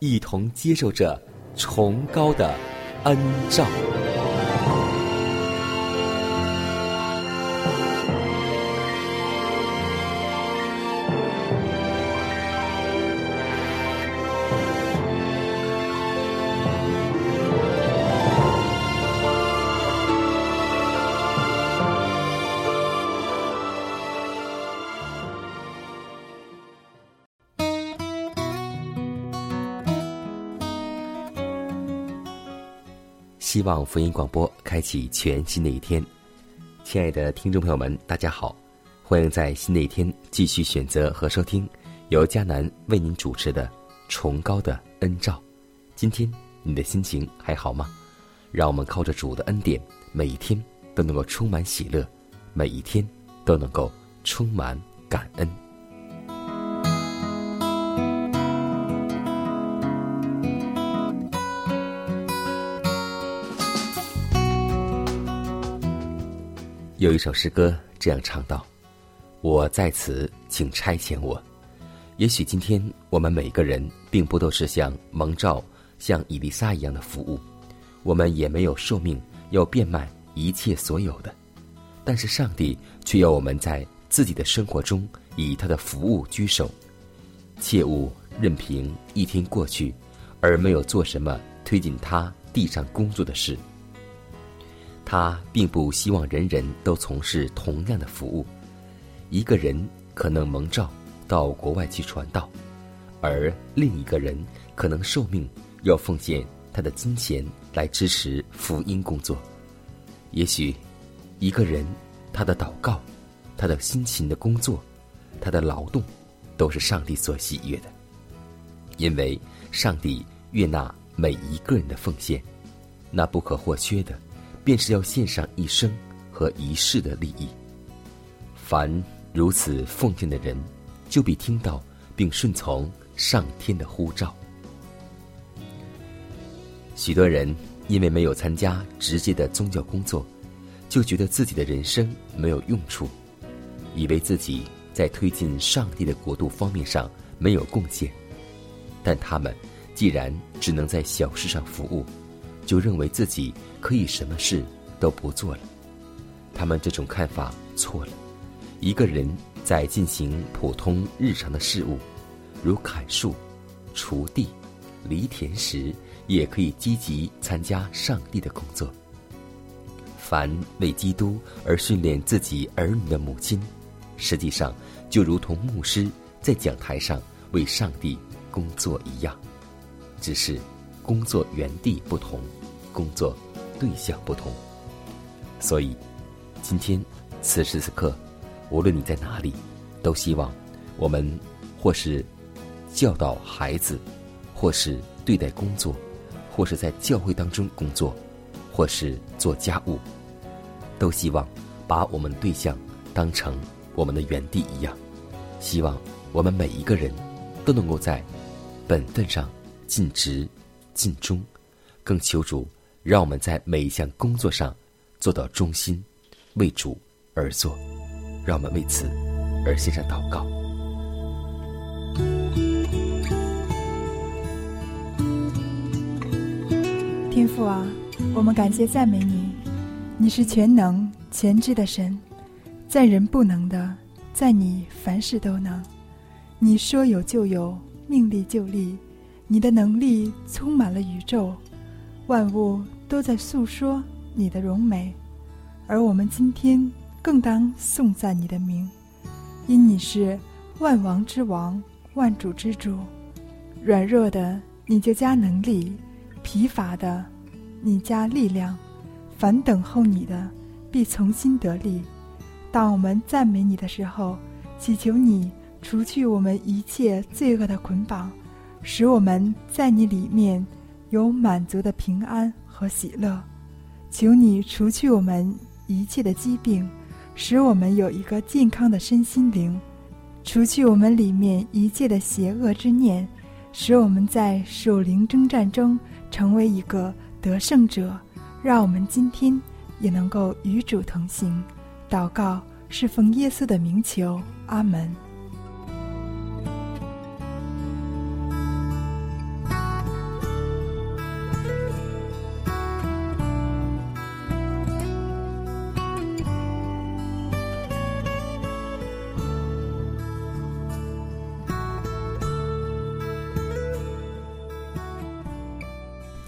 一同接受着崇高的恩照。望福音广播开启全新的一天，亲爱的听众朋友们，大家好，欢迎在新的一天继续选择和收听由迦南为您主持的《崇高的恩照》。今天你的心情还好吗？让我们靠着主的恩典，每一天都能够充满喜乐，每一天都能够充满感恩。有一首诗歌这样唱道：“我在此，请差遣我。”也许今天我们每个人并不都是像蒙召、像以利沙一样的服务，我们也没有受命要变卖一切所有的，但是上帝却要我们在自己的生活中以他的服务居首，切勿任凭一天过去，而没有做什么推进他地上工作的事。他并不希望人人都从事同样的服务。一个人可能蒙召到国外去传道，而另一个人可能受命要奉献他的金钱来支持福音工作。也许，一个人他的祷告、他的辛勤的工作、他的劳动，都是上帝所喜悦的，因为上帝悦纳每一个人的奉献，那不可或缺的。便是要献上一生和一世的利益。凡如此奉献的人，就必听到并顺从上天的呼召。许多人因为没有参加直接的宗教工作，就觉得自己的人生没有用处，以为自己在推进上帝的国度方面上没有贡献。但他们既然只能在小事上服务，就认为自己可以什么事都不做了。他们这种看法错了。一个人在进行普通日常的事物，如砍树、锄地、犁田时，也可以积极参加上帝的工作。凡为基督而训练自己儿女的母亲，实际上就如同牧师在讲台上为上帝工作一样，只是工作原地不同，工作对象不同。所以，今天此时此刻，无论你在哪里，都希望我们或是教导孩子，或是对待工作，或是在教会当中工作，或是做家务，都希望把我们对象当成我们的原地一样。希望我们每一个人都能够在本分上尽职尽忠，更求主让我们在每一项工作上做到忠心，为主而做。让我们为此而献上祷告。天父啊，我们感谢赞美你，你是全能全知的神，在人不能的，在你凡事都能。你说有就有，命立就立，你的能力充满了宇宙，万物都在诉说你的荣美，而我们今天更当颂赞你的名，因你是万王之王，万主之主。软弱的你就加能力，疲乏的你加力量。凡等候你的，必重新得力。当我们赞美你的时候，祈求你除去我们一切罪恶的捆绑，使我们在你里面有满足的平安和喜乐。求你除去我们一切的疾病，使我们有一个健康的身心灵。除去我们里面一切的邪恶之念，使我们在守灵征战中成为一个得胜者。让我们今天也能够与主同行，祷告是奉耶稣的名求，阿门。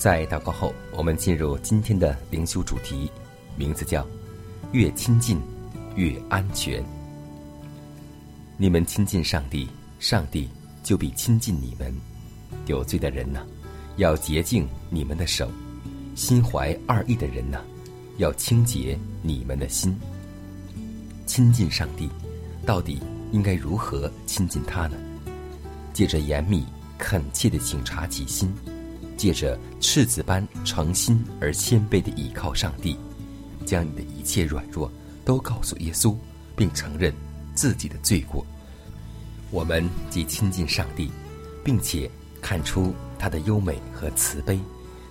在祷告后，我们进入今天的灵修主题，名字叫“越亲近越安全”。你们亲近上帝，上帝就必亲近你们。有罪的人呢，要洁净你们的手；心怀二意的人呢，要清洁你们的心。亲近上帝，到底应该如何亲近他呢？借着严密恳切的请察己心。借着赤子般诚心而谦卑的倚靠上帝，将你的一切软弱都告诉耶稣，并承认自己的罪过。我们既亲近上帝，并且看出他的优美和慈悲，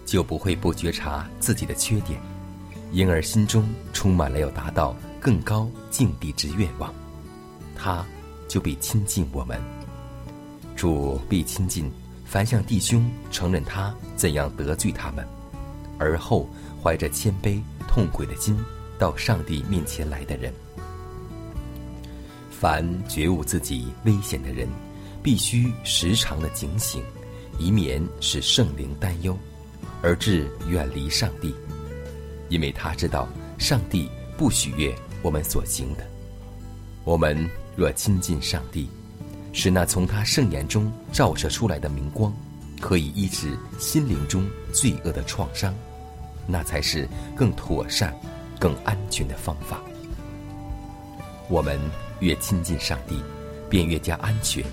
就不会不觉察自己的缺点，因而心中充满了要达到更高境地之愿望。他就必亲近我们，主必亲近。凡向弟兄承认他怎样得罪他们，而后怀着谦卑痛悔的心到上帝面前来的人，凡觉悟自己危险的人，必须时常的警醒，以免使圣灵担忧，而致远离上帝，因为他知道上帝不喜悦我们所行的。我们若亲近上帝。使那从他圣言中照射出来的明光，可以医治心灵中罪恶的创伤，那才是更妥善、更安全的方法。我们越亲近上帝，便越加安全，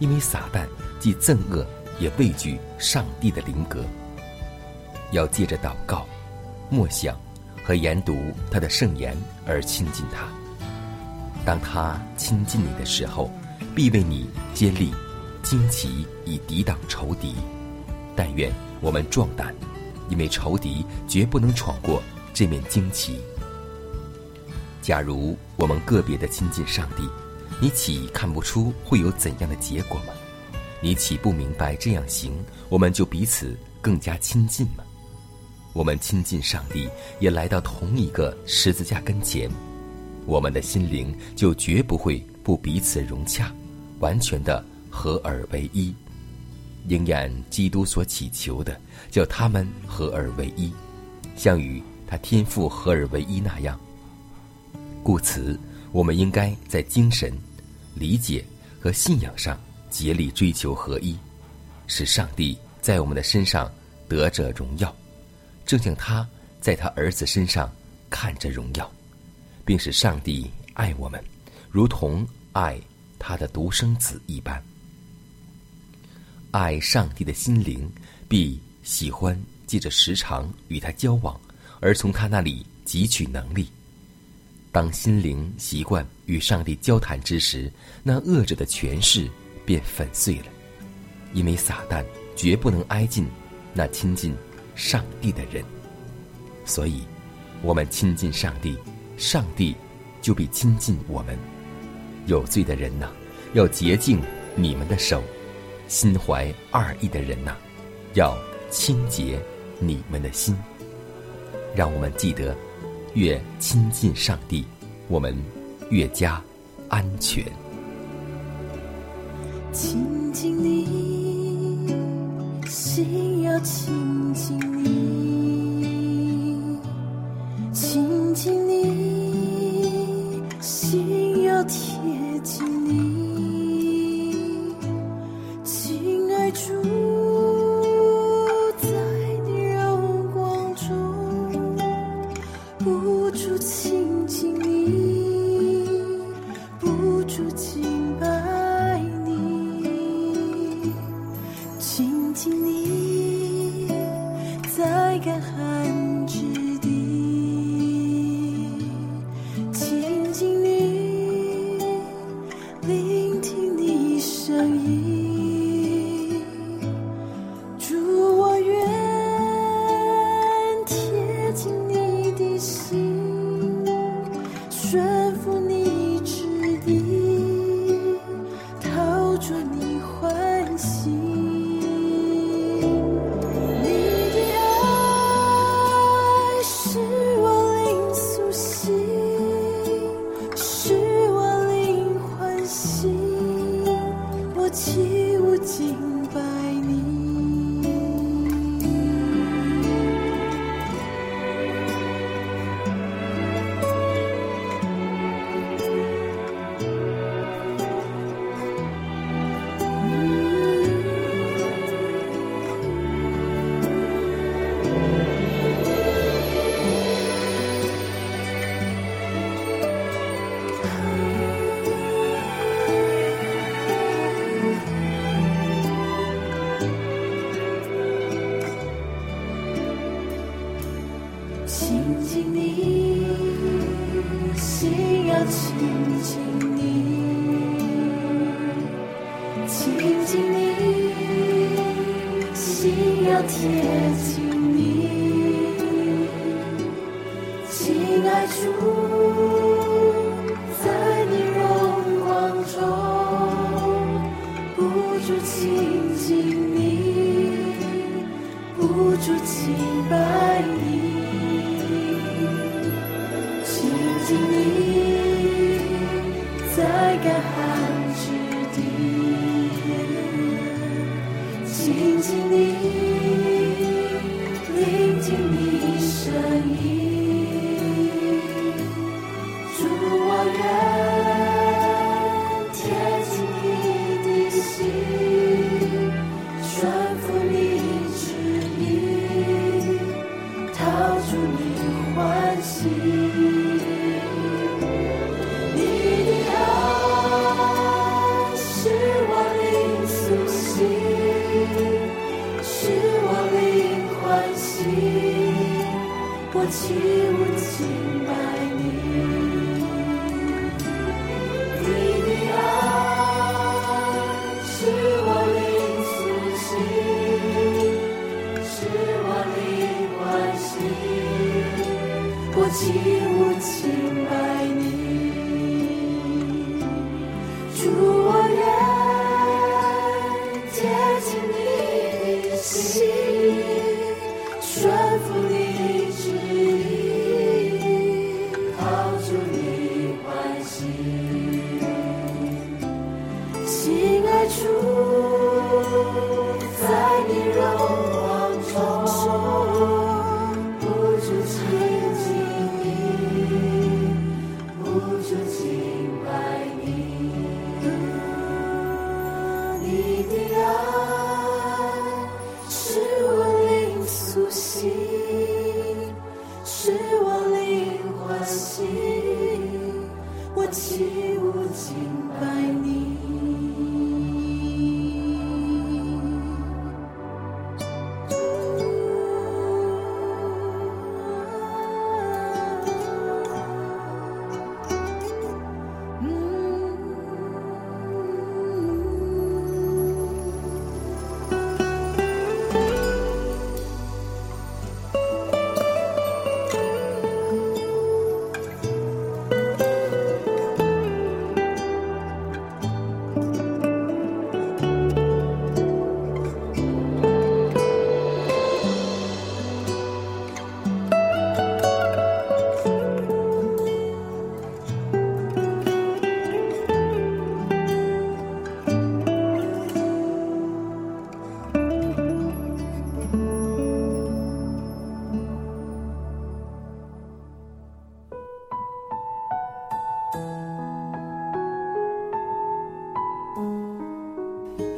因为撒旦既憎恶也畏惧上帝的灵格。要借着祷告、默想和研读他的圣言而亲近他。当他亲近你的时候。必为你接力、旌旗以抵挡仇敌。但愿我们壮胆，因为仇敌绝不能闯过这面旌旗。假如我们个别的亲近上帝，你岂看不出会有怎样的结果吗？你岂不明白这样行，我们就彼此更加亲近吗？我们亲近上帝，也来到同一个十字架跟前，我们的心灵就绝不会不彼此融洽。完全的合而为一，应验基督所祈求的，叫他们合而为一，像与他天父合而为一那样。故此，我们应该在精神、理解和信仰上竭力追求合一，使上帝在我们的身上得着荣耀，正像他在他儿子身上看着荣耀，并使上帝爱我们，如同爱。他的独生子一般，爱上帝的心灵必喜欢借着时常与他交往，而从他那里汲取能力。当心灵习惯与上帝交谈之时，那恶者的权势便粉碎了，因为撒旦绝不能挨近那亲近上帝的人。所以，我们亲近上帝，上帝就必亲近我们。有罪的人呐，要洁净你们的手；心怀二意的人呐，要清洁你们的心。让我们记得，越亲近上帝，我们越加安全。亲近你，心要亲近你，亲近你。聆听你，聆听你声音。true.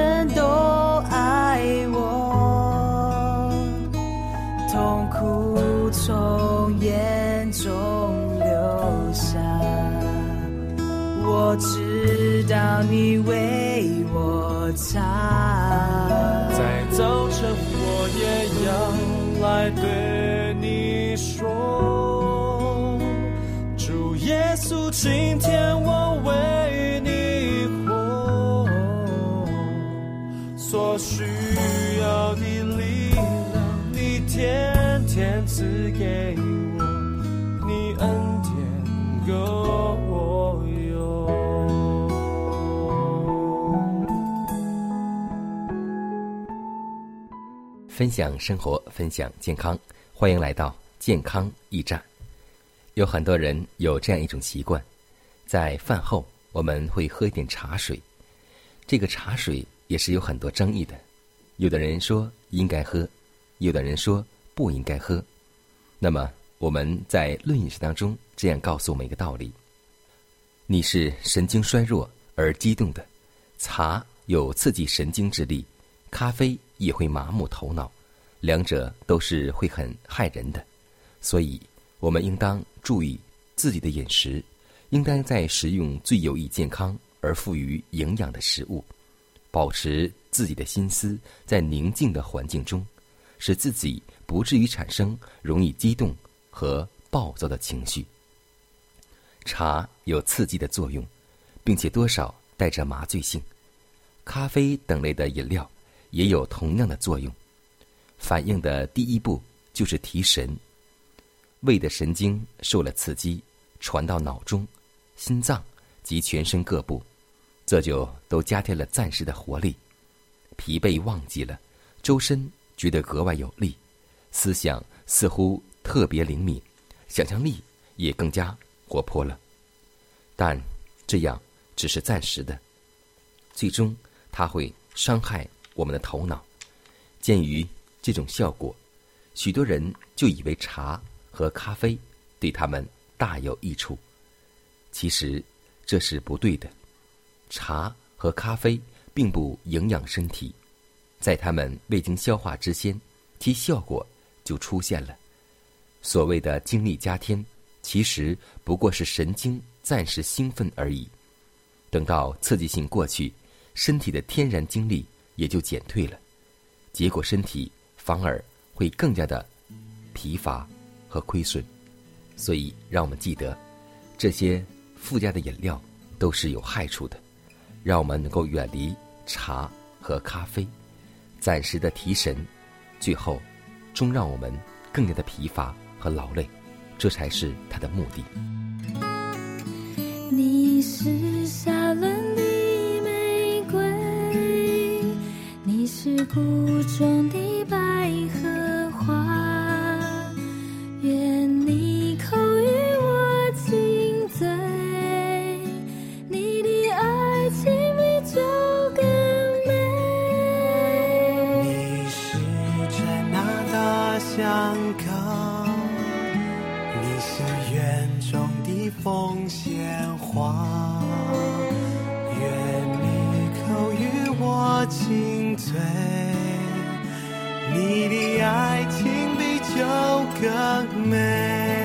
人都爱我，痛苦从眼中流下，我知道你为我擦。在早晨，我也要来对你说，主耶稣，今天我所需要的力量，你天天赐给我，你恩典够我用。分享生活，分享健康，欢迎来到健康驿站。有很多人有这样一种习惯，在饭后我们会喝一点茶水。这个茶水也是有很多争议的，有的人说应该喝，有的人说不应该喝。那么我们在论饮食当中这样告诉我们一个道理：你是神经衰弱而激动的，茶有刺激神经之力，咖啡也会麻木头脑，两者都是会很害人的。所以，我们应当注意自己的饮食，应当在食用最有益健康而富于营养的食物，保持自己的心思在宁静的环境中，使自己不至于产生容易激动和暴躁的情绪。茶有刺激的作用，并且多少带着麻醉性。咖啡等类的饮料也有同样的作用。反应的第一步就是提神。胃的神经受了刺激，传到脑中、心脏及全身各部，这就都加添了暂时的活力。疲惫忘记了，周身觉得格外有力，思想似乎特别灵敏，想象力也更加活泼了。但这样只是暂时的，最终它会伤害我们的头脑。鉴于这种效果，许多人就以为茶和咖啡对他们大有益处。其实这是不对的。茶和咖啡并不营养身体，在它们未经消化之前，其效果就出现了。所谓的精力加添，其实不过是神经暂时兴奋而已。等到刺激性过去，身体的天然精力也就减退了，结果身体反而会更加的疲乏和亏损。所以，让我们记得，这些附加的饮料都是有害处的。让我们能够远离茶和咖啡暂时的提神最后终让我们更加的疲乏和劳累这才是他的目的。你是沙伦的玫瑰你是谷中的百合花月园中的凤仙花，愿你口与我亲嘴，你的爱情比酒更美。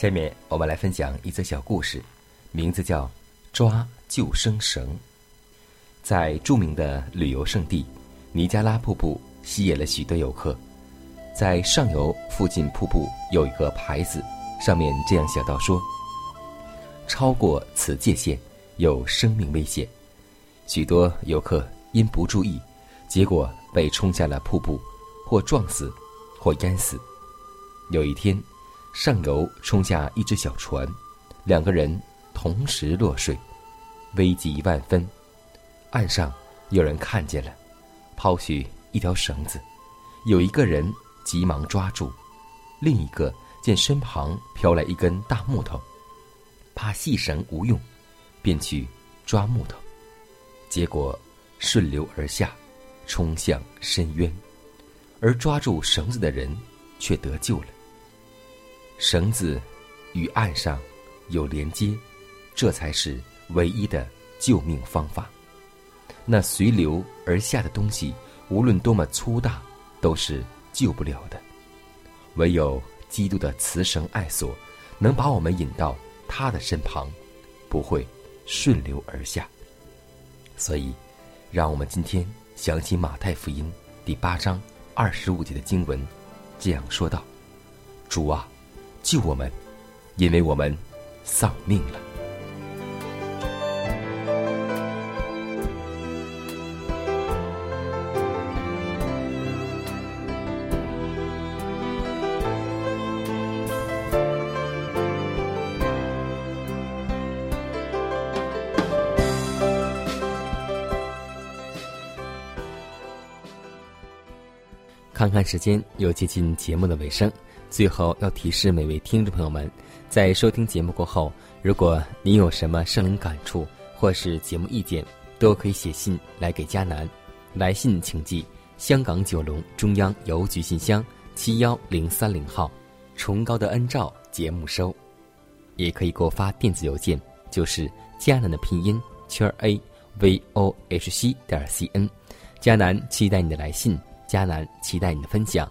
下面我们来分享一则小故事名字叫抓救生绳在著名的旅游胜地尼加拉瀑布吸引了许多游客。在上游附近瀑布有一个牌子上面这样写道说超过此界限有生命危险许多游客因不注意结果被冲下了瀑布或撞死或淹死。有一天上游冲下一只小船两个人同时落水危急万分。岸上有人看见了抛去一条绳子有一个人急忙抓住另一个见身旁飘来一根大木头怕细绳无用便去抓木头结果顺流而下冲向深渊。而抓住绳子的人却得救了。绳子与岸上有连接，这才是唯一的救命方法。那随流而下的东西，无论多么粗大，都是救不了的。唯有基督的慈绳爱索，能把我们引到他的身旁，不会顺流而下。所以，让我们今天想起马太福音第八章二十五节的经文，这样说道：“主啊！”救我们，因为我们丧命了。看看时间，又接近节目的尾声。最后要提示每位听众朋友们，在收听节目过后，如果您有什么生灵感触或是节目意见，都可以写信来给佳南。来信请寄香港九龙中央邮局信箱七幺零三零号，崇高的恩照节目收。也可以给我发电子邮件，就是佳南的拼音圈 a v o h c 点 c n。佳南期待你的来信，佳南期待你的分享。